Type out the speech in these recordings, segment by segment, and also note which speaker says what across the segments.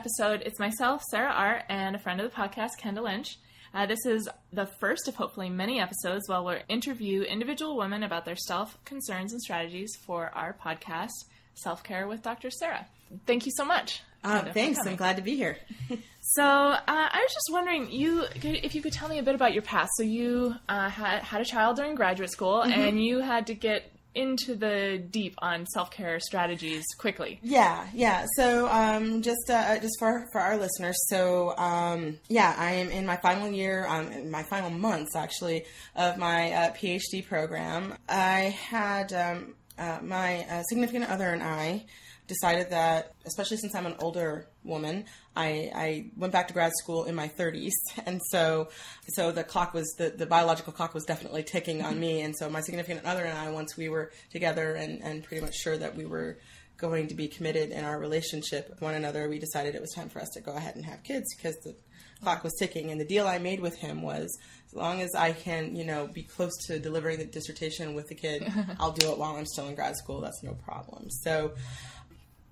Speaker 1: episode, it's myself, Sarah Art, and a friend of the podcast, Kendall Lynch. Uh, this is the first of hopefully many episodes where we'll interview individual women about their self concerns and strategies for our podcast, Self Care with Dr. Sarah. Thank you so much.
Speaker 2: Uh, thanks. I'm glad to be here.
Speaker 1: so uh, I was just wondering, you if you could tell me a bit about your past. So you uh, had had a child during graduate school, mm-hmm. and you had to get into the deep on self care strategies quickly.
Speaker 2: Yeah, yeah. So um, just uh, just for for our listeners, so um, yeah, I am in my final year, um, my final months actually of my uh, PhD program. I had um, uh, my uh, significant other and I decided that, especially since I'm an older woman, I, I went back to grad school in my 30s, and so so the clock was the, the biological clock was definitely ticking on me, and so my significant other and I, once we were together and, and pretty much sure that we were going to be committed in our relationship with one another, we decided it was time for us to go ahead and have kids because the clock was ticking. And the deal I made with him was as long as I can, you know, be close to delivering the dissertation with the kid, I'll do it while I'm still in grad school. That's no problem. So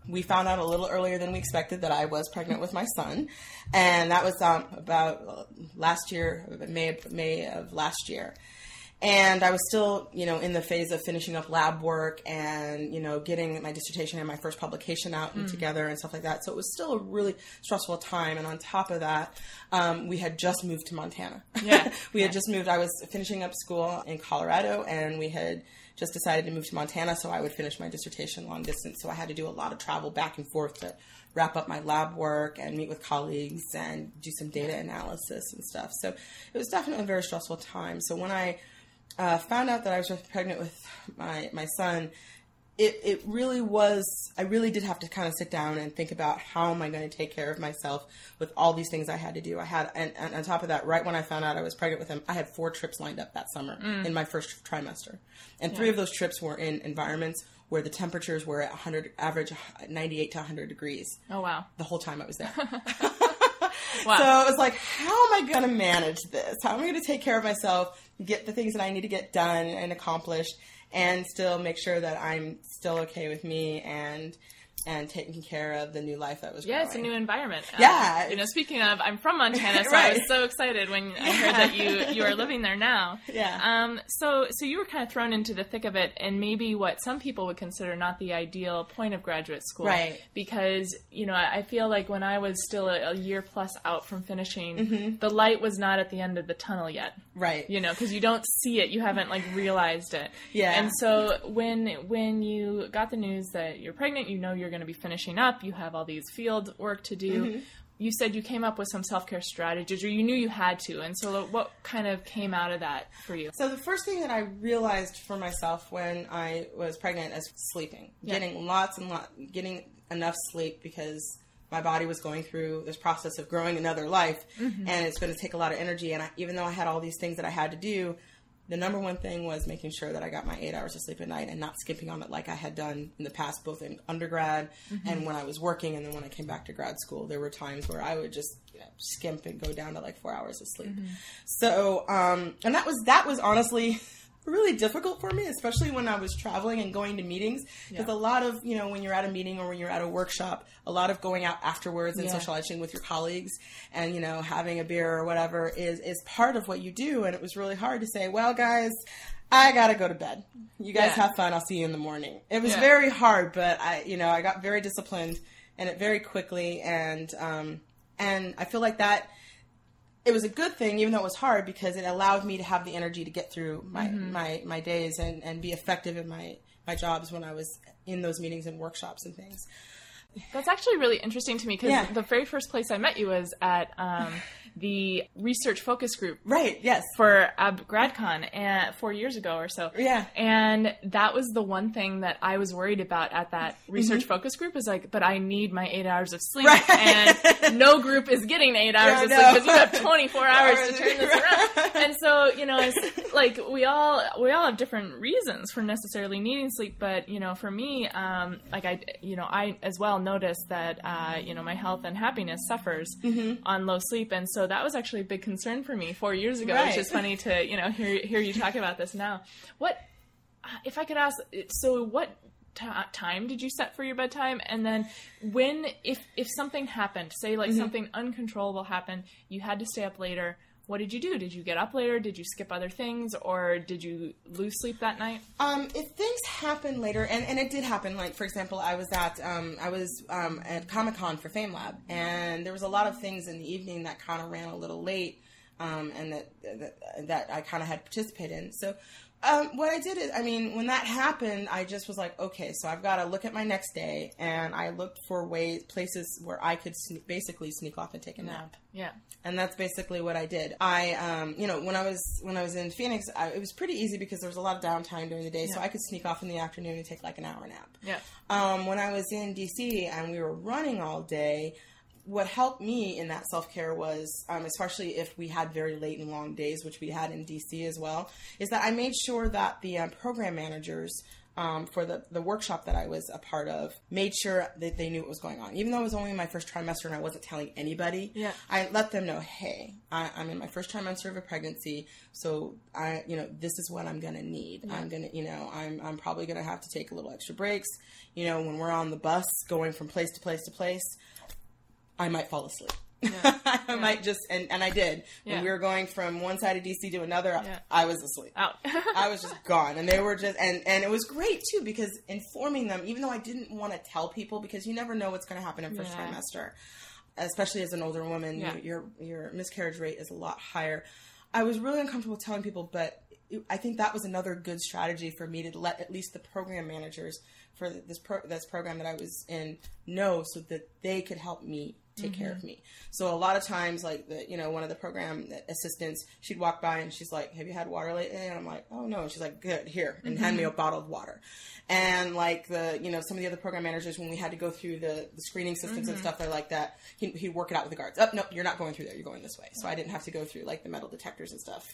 Speaker 2: we found out a little earlier than we expected that I was pregnant with my son, and that was um, about last year, May May of last year. And I was still, you know, in the phase of finishing up lab work and, you know, getting my dissertation and my first publication out and mm. together and stuff like that. So it was still a really stressful time. And on top of that, um, we had just moved to Montana. Yeah. we had just moved. I was finishing up school in Colorado and we had just decided to move to Montana so I would finish my dissertation long distance. So I had to do a lot of travel back and forth to wrap up my lab work and meet with colleagues and do some data analysis and stuff. So it was definitely a very stressful time. So when I uh, found out that I was pregnant with my, my son, it, it really was i really did have to kind of sit down and think about how am i going to take care of myself with all these things i had to do i had and, and on top of that right when i found out i was pregnant with him i had four trips lined up that summer mm. in my first trimester and yeah. three of those trips were in environments where the temperatures were at 100 average 98 to 100 degrees
Speaker 1: oh wow
Speaker 2: the whole time i was there wow. so it was like how am i going to manage this how am i going to take care of myself get the things that i need to get done and accomplished and still make sure that I'm still okay with me and and taking care of the new life that was
Speaker 1: yeah
Speaker 2: growing.
Speaker 1: it's a new environment.
Speaker 2: Yeah.
Speaker 1: um, you know speaking of i'm from montana so right. i was so excited when i heard that you you are living there now.
Speaker 2: Yeah.
Speaker 1: Um so so you were kind of thrown into the thick of it and maybe what some people would consider not the ideal point of graduate school.
Speaker 2: Right.
Speaker 1: Because you know i feel like when i was still a, a year plus out from finishing mm-hmm. the light was not at the end of the tunnel yet.
Speaker 2: Right.
Speaker 1: You know because you don't see it. You haven't like realized it.
Speaker 2: Yeah.
Speaker 1: And so when when you got the news that you're pregnant you know you're going going to be finishing up. You have all these field work to do. Mm-hmm. You said you came up with some self care strategies, or you knew you had to. And so, what kind of came out of that for you?
Speaker 2: So, the first thing that I realized for myself when I was pregnant is sleeping, yeah. getting lots and lots, getting enough sleep because my body was going through this process of growing another life, mm-hmm. and it's going to take a lot of energy. And I, even though I had all these things that I had to do, the number one thing was making sure that I got my eight hours of sleep at night and not skipping on it like I had done in the past, both in undergrad mm-hmm. and when I was working. And then when I came back to grad school, there were times where I would just you know, skimp and go down to like four hours of sleep. Mm-hmm. So, um, and that was, that was honestly really difficult for me, especially when I was traveling and going to meetings. Because yeah. a lot of, you know, when you're at a meeting or when you're at a workshop, a lot of going out afterwards and yeah. socializing with your colleagues and, you know, having a beer or whatever is, is part of what you do. And it was really hard to say, well, guys, I gotta go to bed. You guys yeah. have fun. I'll see you in the morning. It was very hard, but I, you know, I got very disciplined and it very quickly. And, um, and I feel like that, it was a good thing, even though it was hard, because it allowed me to have the energy to get through my mm-hmm. my, my days and, and be effective in my my jobs when I was in those meetings and workshops and things.
Speaker 1: That's actually really interesting to me because yeah. the very first place I met you was at um, the research focus group.
Speaker 2: Right, yes.
Speaker 1: For GradCon and four years ago or so.
Speaker 2: Yeah.
Speaker 1: And that was the one thing that I was worried about at that research mm-hmm. focus group is like, but I need my eight hours of sleep. Right. And no group is getting eight hours yeah, of sleep because you have 24 hours to turn this around. And so, you know, it's like we all, we all have different reasons for necessarily needing sleep. But, you know, for me, um, like I, you know, I as well noticed that, uh, you know, my health and happiness suffers mm-hmm. on low sleep. And so that was actually a big concern for me four years ago, right. which is funny to you know hear hear you talk about this now. What if I could ask? So what t- time did you set for your bedtime? And then when, if if something happened, say like mm-hmm. something uncontrollable happened, you had to stay up later. What did you do? Did you get up later? Did you skip other things, or did you lose sleep that night?
Speaker 2: Um, if things happen later, and, and it did happen. Like for example, I was at um, I was um, at Comic Con for Fame Lab, and there was a lot of things in the evening that kind of ran a little late, um, and that, that that I kind of had participated in. So um, what I did is, I mean, when that happened, I just was like, okay, so I've got to look at my next day, and I looked for ways, places where I could sne- basically sneak off and take a nap.
Speaker 1: Yeah,
Speaker 2: and that's basically what I did. I, um, you know, when I was when I was in Phoenix, I, it was pretty easy because there was a lot of downtime during the day, yeah. so I could sneak off in the afternoon and take like an hour nap.
Speaker 1: Yeah.
Speaker 2: Um, when I was in DC and we were running all day, what helped me in that self care was, um, especially if we had very late and long days, which we had in DC as well, is that I made sure that the uh, program managers um, for the, the workshop that I was a part of made sure that they knew what was going on. Even though it was only my first trimester and I wasn't telling anybody,
Speaker 1: yeah.
Speaker 2: I let them know, hey, I, am in my first trimester of a pregnancy, so I, you know, this is what I'm gonna need. Yeah. I'm gonna, you know, I'm, I'm probably gonna have to take a little extra breaks. You know, when we're on the bus going from place to place to place, I might fall asleep. Yeah. I yeah. might just and, and I did. Yeah. When we were going from one side of DC to another. I was asleep.
Speaker 1: Out.
Speaker 2: I was just gone. And they were just and and it was great too because informing them, even though I didn't want to tell people because you never know what's going to happen in first trimester, especially as an older woman, you, your your miscarriage rate is a lot higher. I was really uncomfortable telling people, but I think that was another good strategy for me to let at least the program managers for this pro- this program that I was in know so that they could help me take mm-hmm. care of mm-hmm. me. So a lot of times, like the you know one of the program assistants, she'd walk by and she's like, "Have you had water lately?" And I'm like, "Oh no." And she's like, "Good, here," and mm-hmm. hand me a bottle of water. And like the you know some of the other program managers, when we had to go through the, the screening systems mm-hmm. and stuff, they're like that. He, he'd work it out with the guards. Oh no, you're not going through there. You're going this way. So I didn't have to go through like the metal detectors and stuff.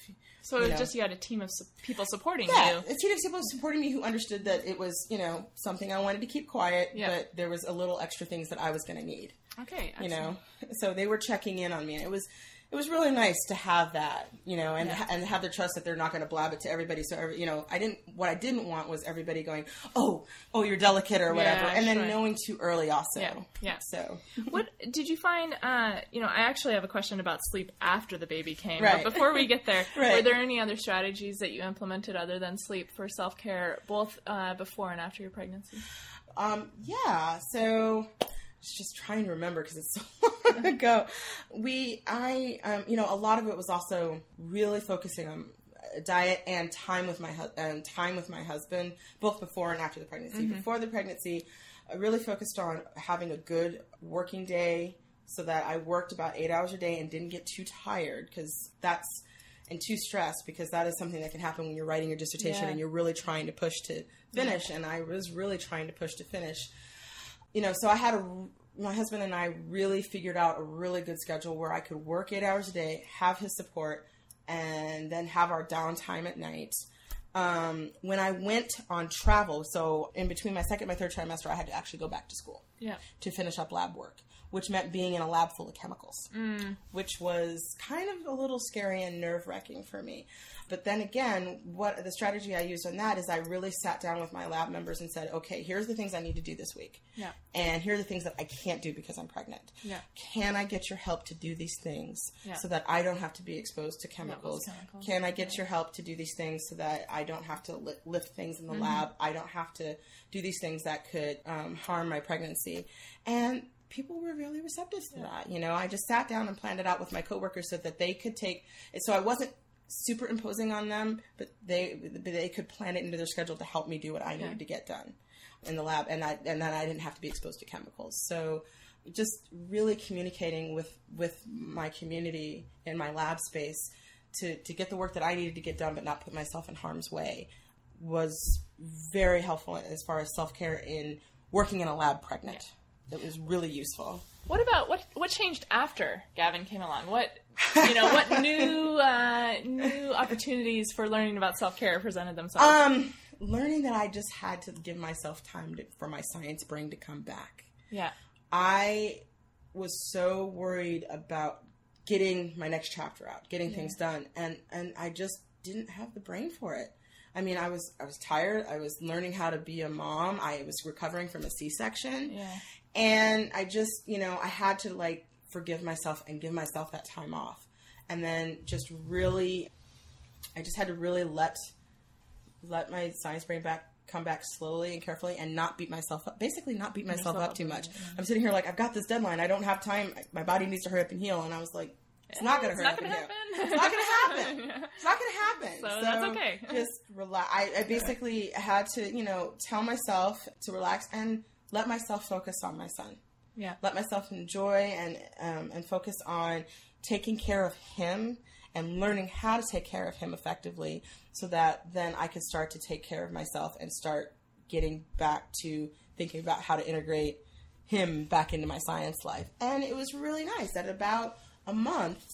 Speaker 1: So it was just you had a team of su- people supporting
Speaker 2: yeah,
Speaker 1: you.
Speaker 2: a team of people supporting me who understood that it was you know something I wanted to keep quiet, yeah. but there was a little extra things that I was going to need.
Speaker 1: Okay,
Speaker 2: excellent. you know, so they were checking in on me. It was it was really nice to have that, you know, and yeah. and have the trust that they're not going to blab it to everybody. So, every, you know, I didn't. What I didn't want was everybody going, "Oh, oh, you're delicate" or whatever, yeah, and then sure. knowing too early also.
Speaker 1: Yeah. yeah.
Speaker 2: So,
Speaker 1: what did you find? Uh, you know, I actually have a question about sleep after the baby came. Right. But before we get there, right. were there any other strategies that you implemented other than sleep for self care, both uh, before and after your pregnancy?
Speaker 2: Um, yeah. So just trying to remember because it's so long ago. We, I, um, you know, a lot of it was also really focusing on diet and time with my hu- and time with my husband, both before and after the pregnancy. Mm-hmm. Before the pregnancy, I really focused on having a good working day so that I worked about eight hours a day and didn't get too tired because that's and too stressed because that is something that can happen when you're writing your dissertation yeah. and you're really trying to push to finish. Yeah. And I was really trying to push to finish you know, so I had a my husband and I really figured out a really good schedule where I could work eight hours a day, have his support, and then have our downtime at night. Um, when I went on travel, so in between my second and my third trimester, I had to actually go back to school
Speaker 1: yeah.
Speaker 2: to finish up lab work which meant being in a lab full of chemicals,
Speaker 1: mm.
Speaker 2: which was kind of a little scary and nerve wracking for me. But then again, what the strategy I used on that is I really sat down with my lab members and said, okay, here's the things I need to do this week.
Speaker 1: Yeah.
Speaker 2: And here are the things that I can't do because I'm pregnant.
Speaker 1: Yeah.
Speaker 2: Can I get your help to do these things
Speaker 1: yeah.
Speaker 2: so that I don't have to be exposed to chemicals? chemicals. Can I get yeah. your help to do these things so that I don't have to li- lift things in the mm-hmm. lab? I don't have to do these things that could um, harm my pregnancy. And people were really receptive to that. You know, I just sat down and planned it out with my coworkers so that they could take. So I wasn't superimposing on them, but they they could plan it into their schedule to help me do what I needed to get done in the lab, and I and then I didn't have to be exposed to chemicals. So just really communicating with with my community in my lab space to to get the work that I needed to get done, but not put myself in harm's way was very helpful as far as self care in working in a lab pregnant. Yeah that was really useful.
Speaker 1: What about what what changed after Gavin came along? What you know, what new uh, new opportunities for learning about self care presented themselves?
Speaker 2: Um, learning that I just had to give myself time to, for my science brain to come back.
Speaker 1: Yeah,
Speaker 2: I was so worried about getting my next chapter out, getting yeah. things done, and and I just didn't have the brain for it. I mean, I was I was tired. I was learning how to be a mom. I was recovering from a C-section.
Speaker 1: Yeah.
Speaker 2: And I just, you know, I had to like forgive myself and give myself that time off. And then just really I just had to really let let my science brain back come back slowly and carefully and not beat myself up. Basically not beat myself up too much. I'm sitting here like I've got this deadline. I don't have time. My body needs to hurry up and heal and I was like it's not going to hurry
Speaker 1: not
Speaker 2: up and
Speaker 1: gonna
Speaker 2: heal.
Speaker 1: happen.
Speaker 2: It's not going to happen. It's not going to happen.
Speaker 1: So that's okay.
Speaker 2: Just relax. I, I basically had to, you know, tell myself to relax and let myself focus on my son.
Speaker 1: Yeah.
Speaker 2: Let myself enjoy and um, and focus on taking care of him and learning how to take care of him effectively, so that then I could start to take care of myself and start getting back to thinking about how to integrate him back into my science life. And it was really nice. At about a month,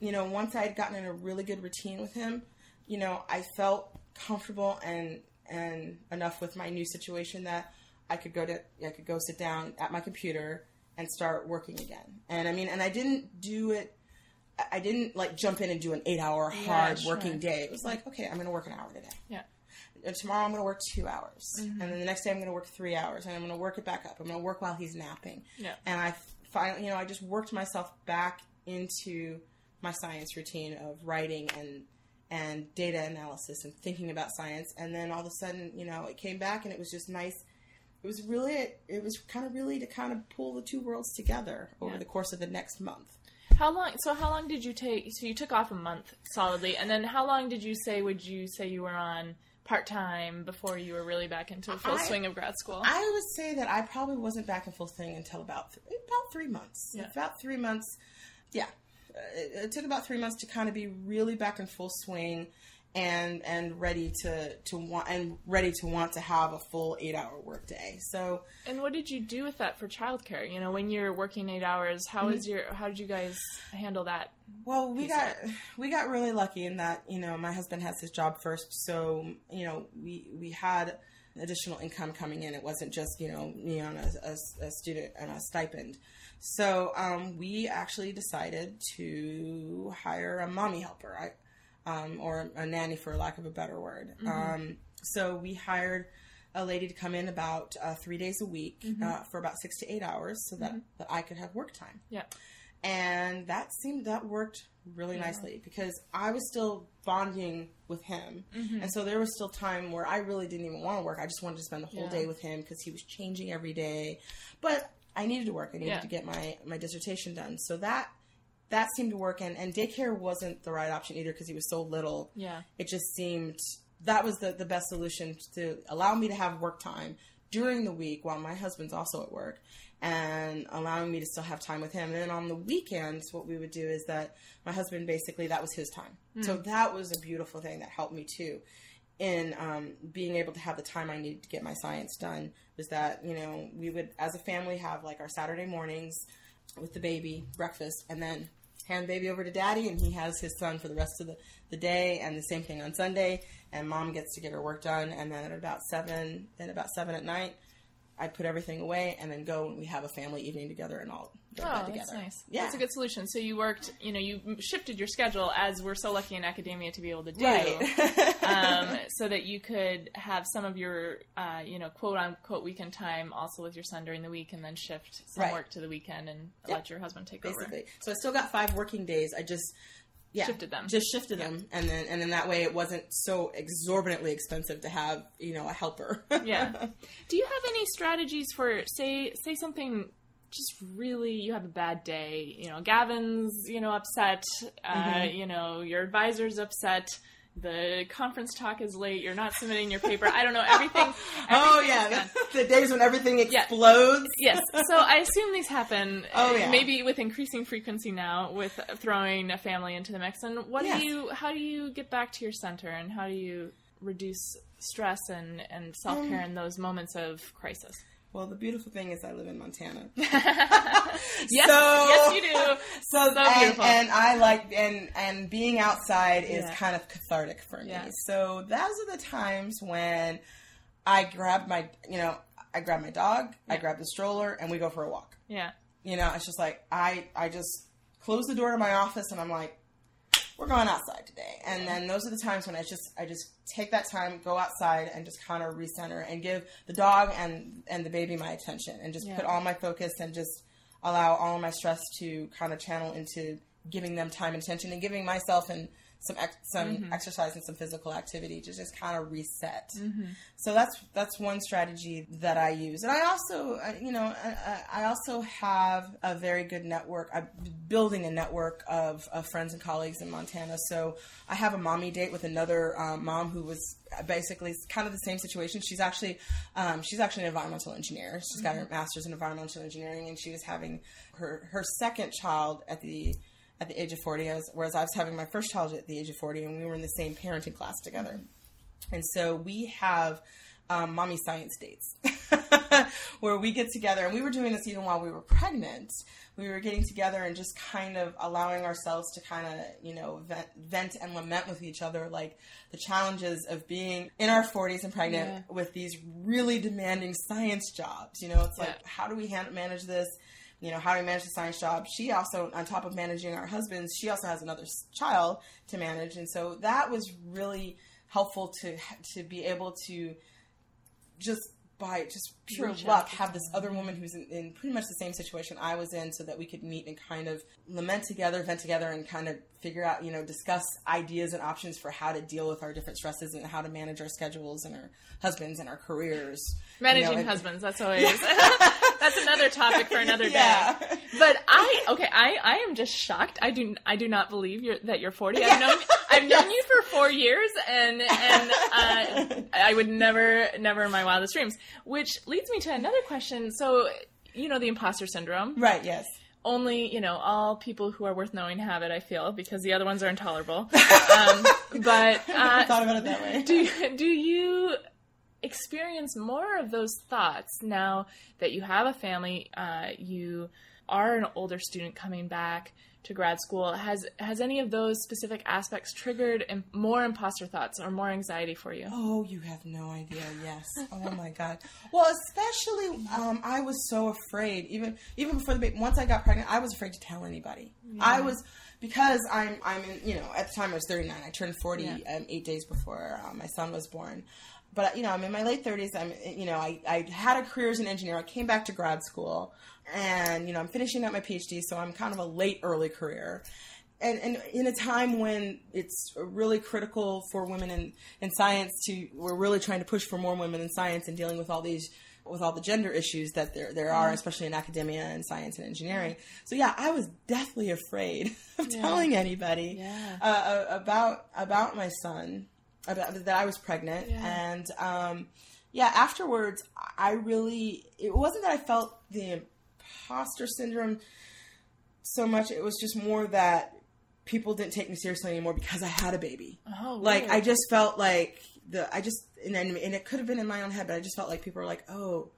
Speaker 2: you know, once I had gotten in a really good routine with him, you know, I felt comfortable and and enough with my new situation that I could go to I could go sit down at my computer and start working again. And I mean, and I didn't do it. I didn't like jump in and do an eight-hour hard
Speaker 1: sure.
Speaker 2: working day. It was like, okay, I'm going to work an hour today.
Speaker 1: Yeah.
Speaker 2: And tomorrow I'm going to work two hours,
Speaker 1: Mm-hmm.
Speaker 2: and then the next day I'm going to work three hours, and I'm going to work it back up. I'm going to work while he's napping.
Speaker 1: Yeah.
Speaker 2: And I finally, you know, I just worked myself back into my science routine of writing and and data analysis and thinking about science. And then all of a sudden, you know, it came back, and it was just nice. It was really, it was kind of really to kind of pull the two worlds together over
Speaker 1: Yeah.
Speaker 2: the course of the next month.
Speaker 1: How long? So how long did you take? So you took off a month solidly, and then how long did you say? Would you say you were on part time before you were really back into full
Speaker 2: I-
Speaker 1: swing of grad school?
Speaker 2: I would say that I probably wasn't back in full swing until about th- about three months.
Speaker 1: Yeah.
Speaker 2: About three months. Yeah, Uh, it, it took about three months to kind of be really back in full swing, and and ready to to want and ready to want to have a full eight hour workday. So
Speaker 1: and what did you do with that for childcare? You know, when you're working eight hours, how
Speaker 2: Mm-hmm.
Speaker 1: your? How did you guys handle that?
Speaker 2: Well, we got we got really lucky in that you know my husband has his job first, so you know we we had additional income coming in. It wasn't just you know me on a, a, a student and a stipend. So um, we actually decided to hire a mommy helper, I, um, or a nanny for lack of a better word. Um, so we hired a lady to come in about uh, three days a week uh, for about six to eight hours, so that, that I could have work time
Speaker 1: Yeah.
Speaker 2: and that seemed that worked really nicely because I was still bonding with him,
Speaker 1: Mm-hmm.
Speaker 2: and so there was still time where I really didn't even want to work. I just wanted to spend the whole
Speaker 1: Yeah.
Speaker 2: day with him because he was changing every day, but I needed to work. I needed
Speaker 1: Yeah.
Speaker 2: to get my my dissertation done, so that that seemed to work. And and daycare wasn't the right option either because he was so little
Speaker 1: Yeah.
Speaker 2: it just seemed that was the, the best solution to allow me to have work time during the week while my husband's also at work and allowing me to still have time with him. And then on the weekends, what we would do is that my husband basically that was his time. So that was a beautiful thing that helped me too in um, being able to have the time I needed to get my science done. Was that you know we would as a family have like our Saturday mornings with the baby breakfast and then hand baby over to daddy and he has his son for the rest of the, the day and the same thing on sunday. And mom gets to get her work done and then at about seven then about seven at night i put everything away and then go and we have a family evening together and all go to
Speaker 1: Oh,
Speaker 2: bed
Speaker 1: that's nice.
Speaker 2: yeah
Speaker 1: That's a good solution. So you worked, you know, you shifted your schedule as we're so lucky in academia to be able to do,
Speaker 2: right
Speaker 1: um, so that you could have some of your, uh, you know, quote unquote weekend time also with your son during the week, and then shift some
Speaker 2: Right.
Speaker 1: work to the weekend and
Speaker 2: Yep.
Speaker 1: let your husband take over.
Speaker 2: basically so i still got five working days i just yeah,
Speaker 1: Shifted them.
Speaker 2: Just shifted them, and then and then that way it wasn't so exorbitantly expensive to have you know a helper.
Speaker 1: yeah. Do you have any strategies for say say something just really you have a bad day, you know, Gavin's, you know, upset, uh,
Speaker 2: Mm-hmm.
Speaker 1: you know, your advisor's upset, the conference talk is late, you're not submitting your paper. I don't know, everything.
Speaker 2: oh
Speaker 1: everything is
Speaker 2: yeah, the, days when everything explodes.
Speaker 1: Yes, so I assume these happen.
Speaker 2: Oh, yeah.
Speaker 1: Maybe with increasing frequency now, with throwing a family into the mix. And what
Speaker 2: Yes.
Speaker 1: do you? How do you get back to your center, and how do you reduce stress and and self care
Speaker 2: Um,
Speaker 1: in those moments of crisis?
Speaker 2: Well, the beautiful thing is I live in Montana.
Speaker 1: Yes,
Speaker 2: So-
Speaker 1: yes, you do.
Speaker 2: So,
Speaker 1: So
Speaker 2: and,
Speaker 1: beautiful.
Speaker 2: and I like and and being outside is
Speaker 1: Yeah.
Speaker 2: kind of cathartic for me.
Speaker 1: Yeah.
Speaker 2: So those are the times when I grab my you know I grab my dog, I
Speaker 1: Yeah.
Speaker 2: grab the stroller, and we go for a walk.
Speaker 1: Yeah,
Speaker 2: You know, it's just like I I just close the door to my office and I'm like, we're going outside today. And then those are the times when I just I just take that time, go outside, and just kind of recenter and give the dog and and the baby my attention, and just
Speaker 1: Yeah.
Speaker 2: put all my focus and just allow all of my stress to kind of channel into giving them time and attention and giving myself and some ex- some
Speaker 1: Mm-hmm.
Speaker 2: exercise and some physical activity to just kind of reset. So that's that's one strategy that I use, and I also, uh, you know, I, I also have a very good network. I'm building a network of, of friends and colleagues in Montana. So I have a mommy date with another um, mom who was basically kind of the same situation. She's actually um, she's actually an environmental engineer. She's got her master's in environmental engineering, and she was having her her second child at the at the age of 40, I was, whereas I was having my first child at the age of 40, and we were in the same parenting class together. And so we have um, mommy science dates where we get together, and we were doing this even while we were pregnant. We were getting together and just kind of allowing ourselves to kind of, you know, vent, vent and lament with each other, like the challenges of being in our 40s and pregnant
Speaker 1: Yeah.
Speaker 2: with these really demanding science jobs. You know, it's like, how do we hand, manage this? You know, how do we manage the science job? She also, on top of managing our husbands, she also has another child to manage, and so that was really helpful to to be able to just by just pure
Speaker 1: Reach
Speaker 2: luck have this other woman who's in, in pretty much the same situation I was in, so that we could meet and kind of lament together, vent together, and kind of figure out, you know, discuss ideas and options for how to deal with our different stresses and how to manage our schedules and our husbands and our careers. You know,
Speaker 1: Managing
Speaker 2: and-
Speaker 1: husbands, that's always that's another topic for another day.
Speaker 2: Yeah.
Speaker 1: But I okay, I, I am just shocked. I do I do not believe you're, that you're 40. I've known I've known you for four years, and and uh, I would never never in my wildest dreams. Which leads me to another question. So you know the imposter syndrome.
Speaker 2: Right. Yes.
Speaker 1: Only you know all people who are worth knowing have it. I feel because the other ones are intolerable. um, but
Speaker 2: I
Speaker 1: uh,
Speaker 2: thought about it that way.
Speaker 1: do do you experience more of those thoughts now that you have a family uh, you are an older student coming back to grad school has has any of those specific aspects triggered im- more imposter thoughts or more anxiety for you
Speaker 2: Oh, you have no idea. Yes. Oh my God. Well, especially, um, I was so afraid. Even even before the baby, once I got pregnant, I was afraid to tell anybody. I was because I'm I'm in, you know at the time I was 39. I turned 40
Speaker 1: Yeah.
Speaker 2: um, eight days before uh, my son was born. But you know I'm in my late 30s. I'm you know I I had a career as an engineer. I came back to grad school, and you know I'm finishing up my PhD, so I'm kind of a late early career and, and in a time when it's really critical for women in, in science to we're really trying to push for more women in science and dealing with all these with all the gender issues that there there are especially in academia and science and engineering so yeah i was deathly afraid of telling anybody
Speaker 1: Yeah.
Speaker 2: uh, about about my son about that i was pregnant
Speaker 1: Yeah.
Speaker 2: and um yeah afterwards i really it wasn't that i felt the imposter syndrome so much. It was just more that people didn't take me seriously anymore because I had a baby.
Speaker 1: oh
Speaker 2: Like
Speaker 1: weird.
Speaker 2: I just felt like the I just and then and it could have been in my own head, but I just felt like people were like, "Oh,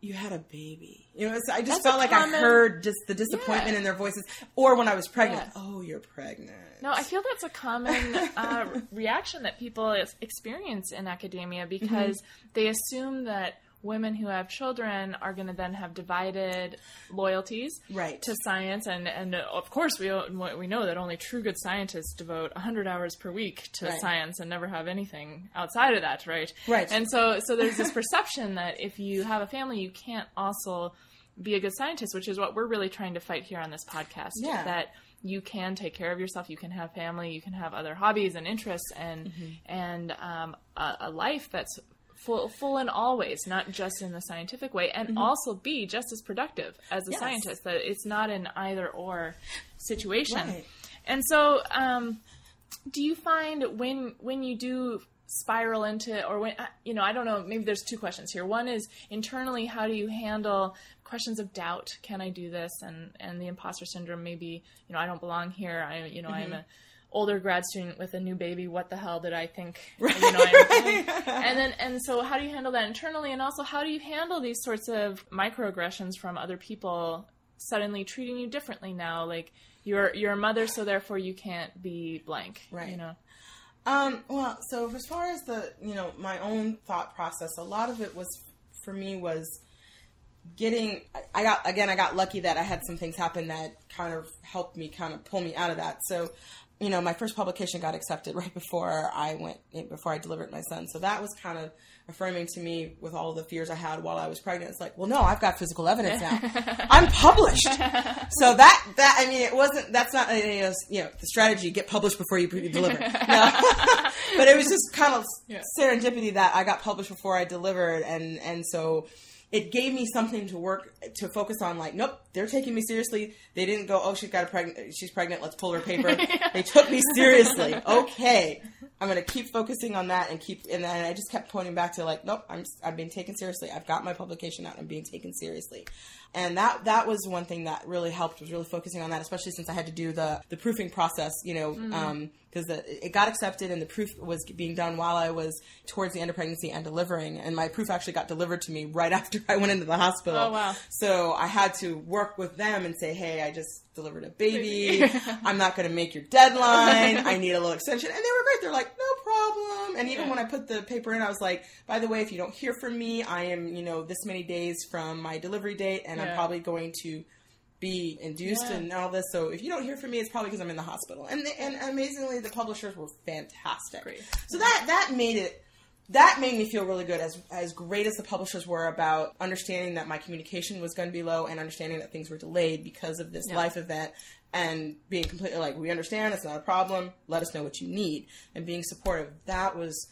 Speaker 2: you had a baby." You know, I just
Speaker 1: That's
Speaker 2: felt like
Speaker 1: common-
Speaker 2: I heard just the disappointment
Speaker 1: Yeah.
Speaker 2: in their voices, or when I was pregnant,
Speaker 1: Yes.
Speaker 2: "Oh, you're pregnant."
Speaker 1: No, I feel that's a common uh, reaction that people experience in academia because they assume that women who have children are going to then have divided loyalties
Speaker 2: Right.
Speaker 1: to science, and and of course we we know that only true good scientists devote 100 hours per week to
Speaker 2: Right.
Speaker 1: science and never have anything outside of that, right?
Speaker 2: Right.
Speaker 1: And so so there's this perception that if you have a family, you can't also be a good scientist, which is what we're really trying to fight here on this podcast.
Speaker 2: Yeah.
Speaker 1: That you can take care of yourself, you can have family, you can have other hobbies and interests, and
Speaker 2: Mm-hmm.
Speaker 1: and um, a, a life that's full full in all ways, not just in the scientific way, and also be just as productive as a
Speaker 2: Mm-hmm. Yes.
Speaker 1: scientist. That it's not an either or situation.
Speaker 2: Right.
Speaker 1: And so, um, do you find when when you do spiral into or when you know i don't know maybe there's two questions here one is internally how do you handle questions of doubt can i do this and and the imposter syndrome maybe you know i don't belong here i you know i'm a older grad student with a new baby what the hell did i think? You know and then and so how do you handle that internally? And also how do you handle these sorts of microaggressions from other people suddenly treating you differently now? Like you're you're a mother so therefore you can't be blank
Speaker 2: Right.
Speaker 1: you know?
Speaker 2: Um, well, so as far as the, you know, my own thought process, a lot of it was, for me, was getting, I got, again, I got lucky that I had some things happen that kind of helped me kind of pull me out of that. So you know, my first publication got accepted right before I went, before I delivered my son. So that was kind of affirming to me with all the fears I had while I was pregnant. It's like, well, no, I've got physical evidence now. I'm published. so that, that, I mean, it wasn't, that's not, you know, you know the strategy, get published before you deliver. No. but it was just kind of yeah. serendipity that I got published before I delivered. And, and so, it gave me something to work to focus on. Like, nope, they're taking me seriously. They didn't go, oh, she's got a pregnant, she's pregnant. Let's pull her paper. They took me seriously. Okay, I'm gonna keep focusing on that and keep. And then I just kept pointing back to like, nope, I'm I'm being taken seriously. I've got my publication out. I'm being taken seriously. And that that was one thing that really helped was really focusing on that, especially since I had to do the the proofing process. You know, mm. um, because it got accepted and the proof was being done while I was towards the end of pregnancy and delivering. And my proof actually got delivered to me right after I went into the hospital.
Speaker 1: Oh, wow.
Speaker 2: So I had to work with them and say, hey, I just delivered a baby. I'm not going to make your deadline. I need a little extension. And they were great. They're like, no problem. And even yeah. when I put the paper in, I was like, by the way, if you don't hear from me, I am, you know, this many days from my delivery date and yeah. I'm probably going to be induced yeah. and all this. So if you don't hear from me, it's probably because I'm in the hospital. And the, and amazingly, the publishers were fantastic.
Speaker 1: Great.
Speaker 2: So that that made it. That made me feel really good, as as great as the publishers were about understanding that my communication was going to be low and understanding that things were delayed because of this yeah. life event, and being completely like, we understand, it's not a problem. Let us know what you need, and being supportive. That was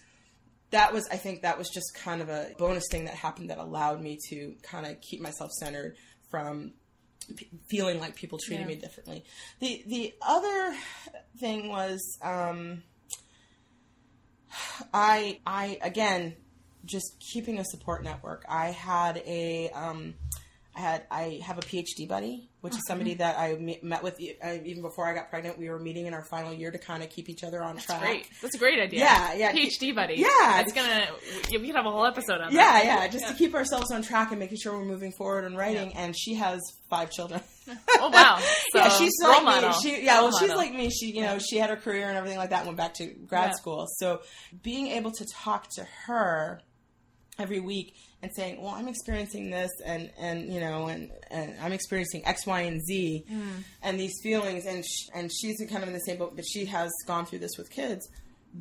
Speaker 2: that was I think that was just kind of a bonus thing that happened that allowed me to kind of keep myself centered from p- feeling like people treated yeah. me differently. The the other thing was um, I I again just keeping a support network. I had a um, I had I have a PhD buddy, which is somebody that I met with uh, even before I got pregnant. We were meeting in our final year to kind of keep each other on
Speaker 1: That's
Speaker 2: track.
Speaker 1: Great. That's a great idea.
Speaker 2: Yeah, yeah.
Speaker 1: PhD buddy.
Speaker 2: Yeah,
Speaker 1: it's gonna. We could have a whole episode on
Speaker 2: yeah,
Speaker 1: that.
Speaker 2: Yeah, yeah. Just yeah. to keep ourselves on track and making sure we're moving forward and writing. Yeah. And she has five children.
Speaker 1: oh wow!
Speaker 2: So, yeah, she's like model. me. She, yeah, role well, model. she's like me. She, you know, she had her career and everything like that. and Went back to grad school. So being able to talk to her every week and saying, "Well, I'm experiencing this, and and you know, and, and I'm experiencing X, Y, and Z, mm. and these feelings," and sh- and she's kind of in the same boat, but she has gone through this with kids.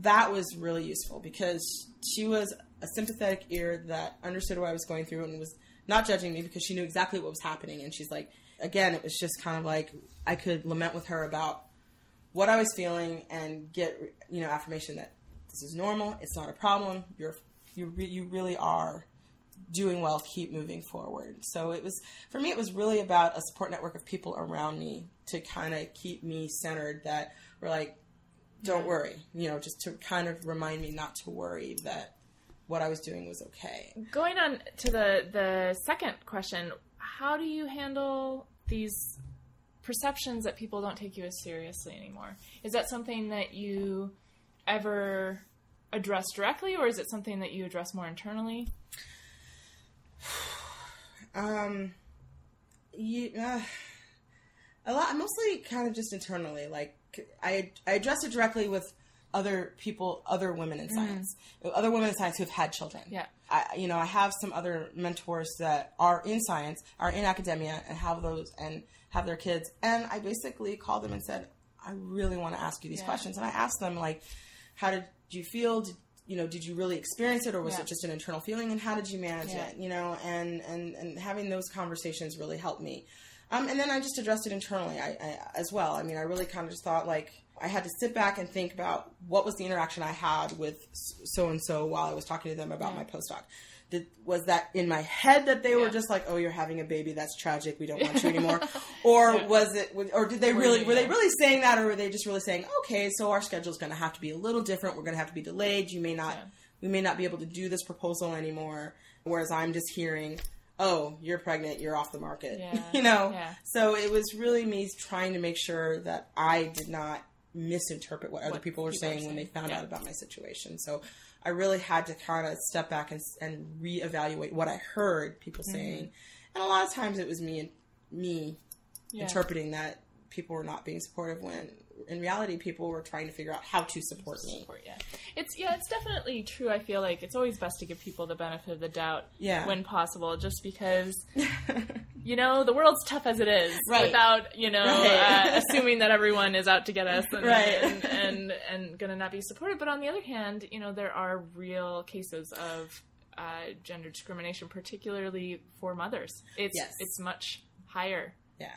Speaker 2: That was really useful because she was a sympathetic ear that understood what I was going through and was not judging me because she knew exactly what was happening. And she's like, again, it was just kind of like I could lament with her about what I was feeling and get you know affirmation that this is normal, it's not a problem, you're you re- you really are doing well keep moving forward. So it was for me it was really about a support network of people around me to kind of keep me centered that were like don't worry you know just to kind of remind me not to worry that what i was doing was okay.
Speaker 1: Going on to the the second question how do you handle these perceptions that people don't take you as seriously anymore? Is that something that you ever address directly, or is it something that you address more internally?
Speaker 2: Um, you, uh, a lot, mostly kind of just internally. Like I, I address it directly with other people, other women in mm-hmm. science, mm. other women in science who've had children.
Speaker 1: Yeah.
Speaker 2: I, you know, I have some other mentors that are in science, are in academia, and have those and have their kids. And I basically called them and said, I really want to ask you these yeah. questions. And I asked them like, how did you feel? Did, you know, did you really experience it or was yeah. it just an internal feeling and how did you manage yeah. it? You know, and, and, and having those conversations really helped me. Um, and then I just addressed it internally I, I, as well. I mean, I really kind of just thought like I had to sit back and think about what was the interaction I had with so and so while I was talking to them about yeah. my postdoc. Did, was that in my head that they yeah. were just like, "Oh, you're having a baby. That's tragic. We don't want you anymore," or yeah. was it? Or did they really? Were they really saying that, or were they just really saying, "Okay, so our schedule is going to have to be a little different. We're going to have to be delayed. You may not. We may not be able to do this proposal anymore." Whereas I'm just hearing, "Oh, you're pregnant. You're off the market." you know. So it was really me trying to make sure that I did not misinterpret what, what other people were people saying, saying, when they found out about my situation. So I really had to kind of step back and, and reevaluate what I heard people mm-hmm. saying. And a lot of times it was me me yeah. interpreting that people were not being supportive when in reality, people were trying to figure out how to support me.
Speaker 1: Support, yeah, it's yeah, it's definitely true. I feel like it's always best to give people the benefit of the doubt,
Speaker 2: Yeah.
Speaker 1: when possible, just because you know the world's tough as it is,
Speaker 2: Right.
Speaker 1: without you know
Speaker 2: Right.
Speaker 1: uh, assuming that everyone is out to get us, and,
Speaker 2: Right.
Speaker 1: and, and and gonna not be supported. But on the other hand, you know there are real cases of uh, gender discrimination, particularly for mothers. It's
Speaker 2: Yes.
Speaker 1: it's much higher
Speaker 2: yeah.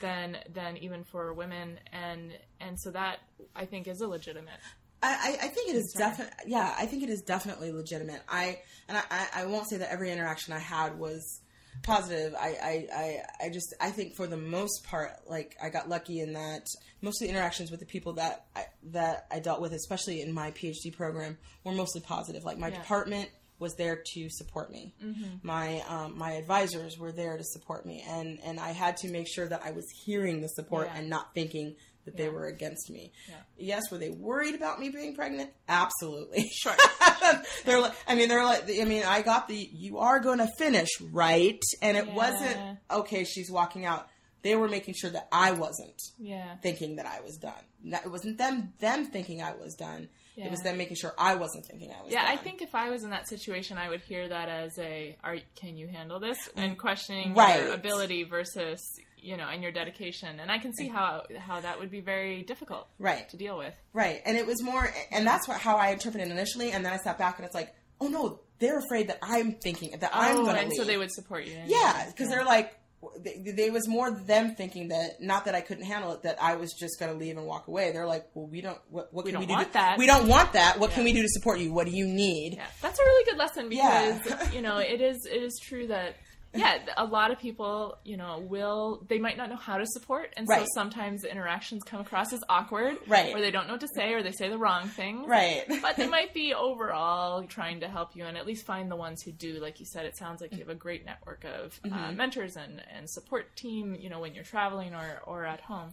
Speaker 1: Than than even for women, and and so that I think is a legitimate.
Speaker 2: I, I- think it is definitely yeah I think it is definitely legitimate I and I, I, I won't say that every interaction I had was positive I, I, I, I just I think for the most part like I got lucky in that most of the interactions with the people that I, that I dealt with especially in my PhD program were mostly positive like my
Speaker 1: Yeah.
Speaker 2: department was there to support me
Speaker 1: Mm-hmm.
Speaker 2: my um, my advisors were there to support me and and I had to make sure that I was hearing the support
Speaker 1: Yeah.
Speaker 2: and not thinking that they were against me.
Speaker 1: Yeah.
Speaker 2: Yes, were they worried about me being pregnant? Absolutely.
Speaker 1: Sure.
Speaker 2: they're like, I mean, they're like, I mean, I got the, you are going to finish, right? And it
Speaker 1: Yeah.
Speaker 2: wasn't, okay, she's walking out. They were making sure that I wasn't
Speaker 1: Yeah.
Speaker 2: thinking that I was done. It wasn't them, them thinking I was done. It was them making sure I wasn't thinking I was
Speaker 1: Yeah. I think if I was in that situation, I would hear that as a, "Are can you handle this?" and questioning
Speaker 2: Right.
Speaker 1: your ability versus you know and your dedication. And I can see how how that would be very difficult
Speaker 2: Right.
Speaker 1: to deal with.
Speaker 2: Right. And it was more, and that's what, how I interpreted it initially. And then I sat back and it's like, oh no, they're afraid that I'm thinking, that I'm
Speaker 1: oh,
Speaker 2: going to
Speaker 1: and
Speaker 2: leave.
Speaker 1: so they would support you. in
Speaker 2: Yeah, because they're like, they, they was more them thinking that not that I couldn't handle it, that I was just going to leave and walk away. They're like, well, we don't. What, what
Speaker 1: We
Speaker 2: can
Speaker 1: don't
Speaker 2: we do?
Speaker 1: want
Speaker 2: to,
Speaker 1: that.
Speaker 2: We don't want that. What can we do to support you? What do you need?
Speaker 1: Yeah, that's a really good lesson
Speaker 2: Yeah.
Speaker 1: because you know it is it is true that yeah a lot of people you know will they might not know how to support and so sometimes the interactions come across as awkward
Speaker 2: Right.
Speaker 1: or they don't know what to say or they say the wrong thing
Speaker 2: Right.
Speaker 1: but they might be overall trying to help you and at least find the ones who do like you said it sounds like you have a great network of uh,
Speaker 2: Mm-hmm.
Speaker 1: mentors and, and support team you know when you're traveling or, or at home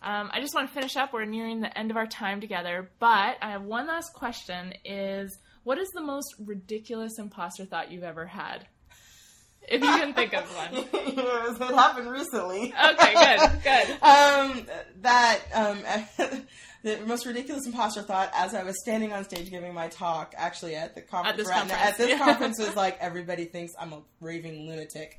Speaker 1: um, I just want to finish up. We're nearing the end of our time together, but I have one last question: Is what is the most ridiculous imposter thought you've ever had? If you can think of one.
Speaker 2: it happened recently.
Speaker 1: Okay, good, good.
Speaker 2: um, that um, the most ridiculous imposter thought as I was standing on stage giving my talk, actually at the conference,
Speaker 1: this
Speaker 2: right-
Speaker 1: conference,
Speaker 2: at this
Speaker 1: yeah.
Speaker 2: conference was like everybody thinks I'm a raving lunatic.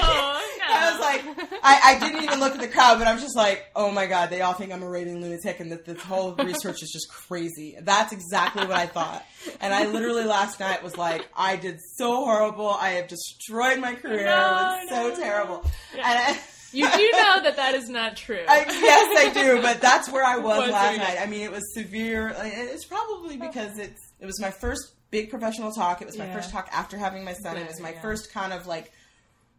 Speaker 1: No.
Speaker 2: I was like, I, I didn't even look at the crowd, but I was just like, oh my god, they all think I'm a raving lunatic, and that this whole research is just crazy. That's exactly what I thought. And I literally last night was like, I did so horrible. I have destroyed my career.
Speaker 1: No,
Speaker 2: it was so
Speaker 1: no.
Speaker 2: terrible.
Speaker 1: Yeah.
Speaker 2: And I,
Speaker 1: you do know that that is not true.
Speaker 2: I, yes, I do, but that's where I was
Speaker 1: Was
Speaker 2: last night. I mean, it was severe. It's probably because it's it was my first big professional talk. It was my
Speaker 1: Yeah.
Speaker 2: first talk after having my son. It was my
Speaker 1: yeah.
Speaker 2: first kind of like.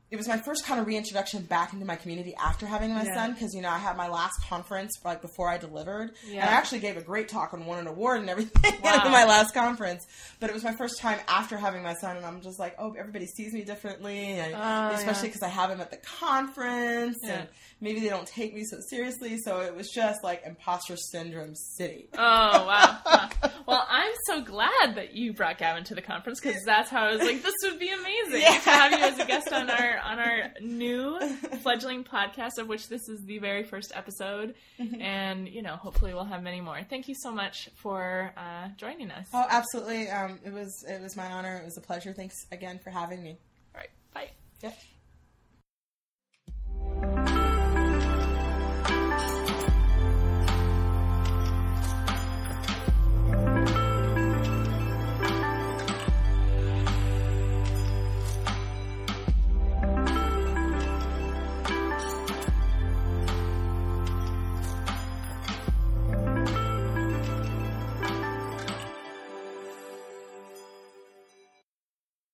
Speaker 2: It was my first kind of reintroduction back into my community after having my
Speaker 1: Yeah.
Speaker 2: son because you know I had my last conference like before I delivered
Speaker 1: Yeah.
Speaker 2: and I actually gave a great talk and won an award and everything
Speaker 1: Wow.
Speaker 2: at my last conference but it was my first time after having my son and I'm just like oh everybody sees me differently and
Speaker 1: Oh,
Speaker 2: especially
Speaker 1: yeah.
Speaker 2: because I have him at the conference
Speaker 1: Yeah.
Speaker 2: and maybe they don't take me so seriously. So it was just like imposter syndrome city.
Speaker 1: Oh wow! Well, I'm so glad that you brought Gavin to the conference because that's how I was like, this would be amazing
Speaker 2: Yeah.
Speaker 1: to have you as a guest on our on our new fledgling podcast, of which this is the very first episode,
Speaker 2: Mm-hmm.
Speaker 1: and you know, hopefully we'll have many more. Thank you so much for uh, joining us.
Speaker 2: Oh, absolutely. Um, it was it was my honor. It was a pleasure. Thanks again for having me.
Speaker 1: All right, bye.
Speaker 2: Yep.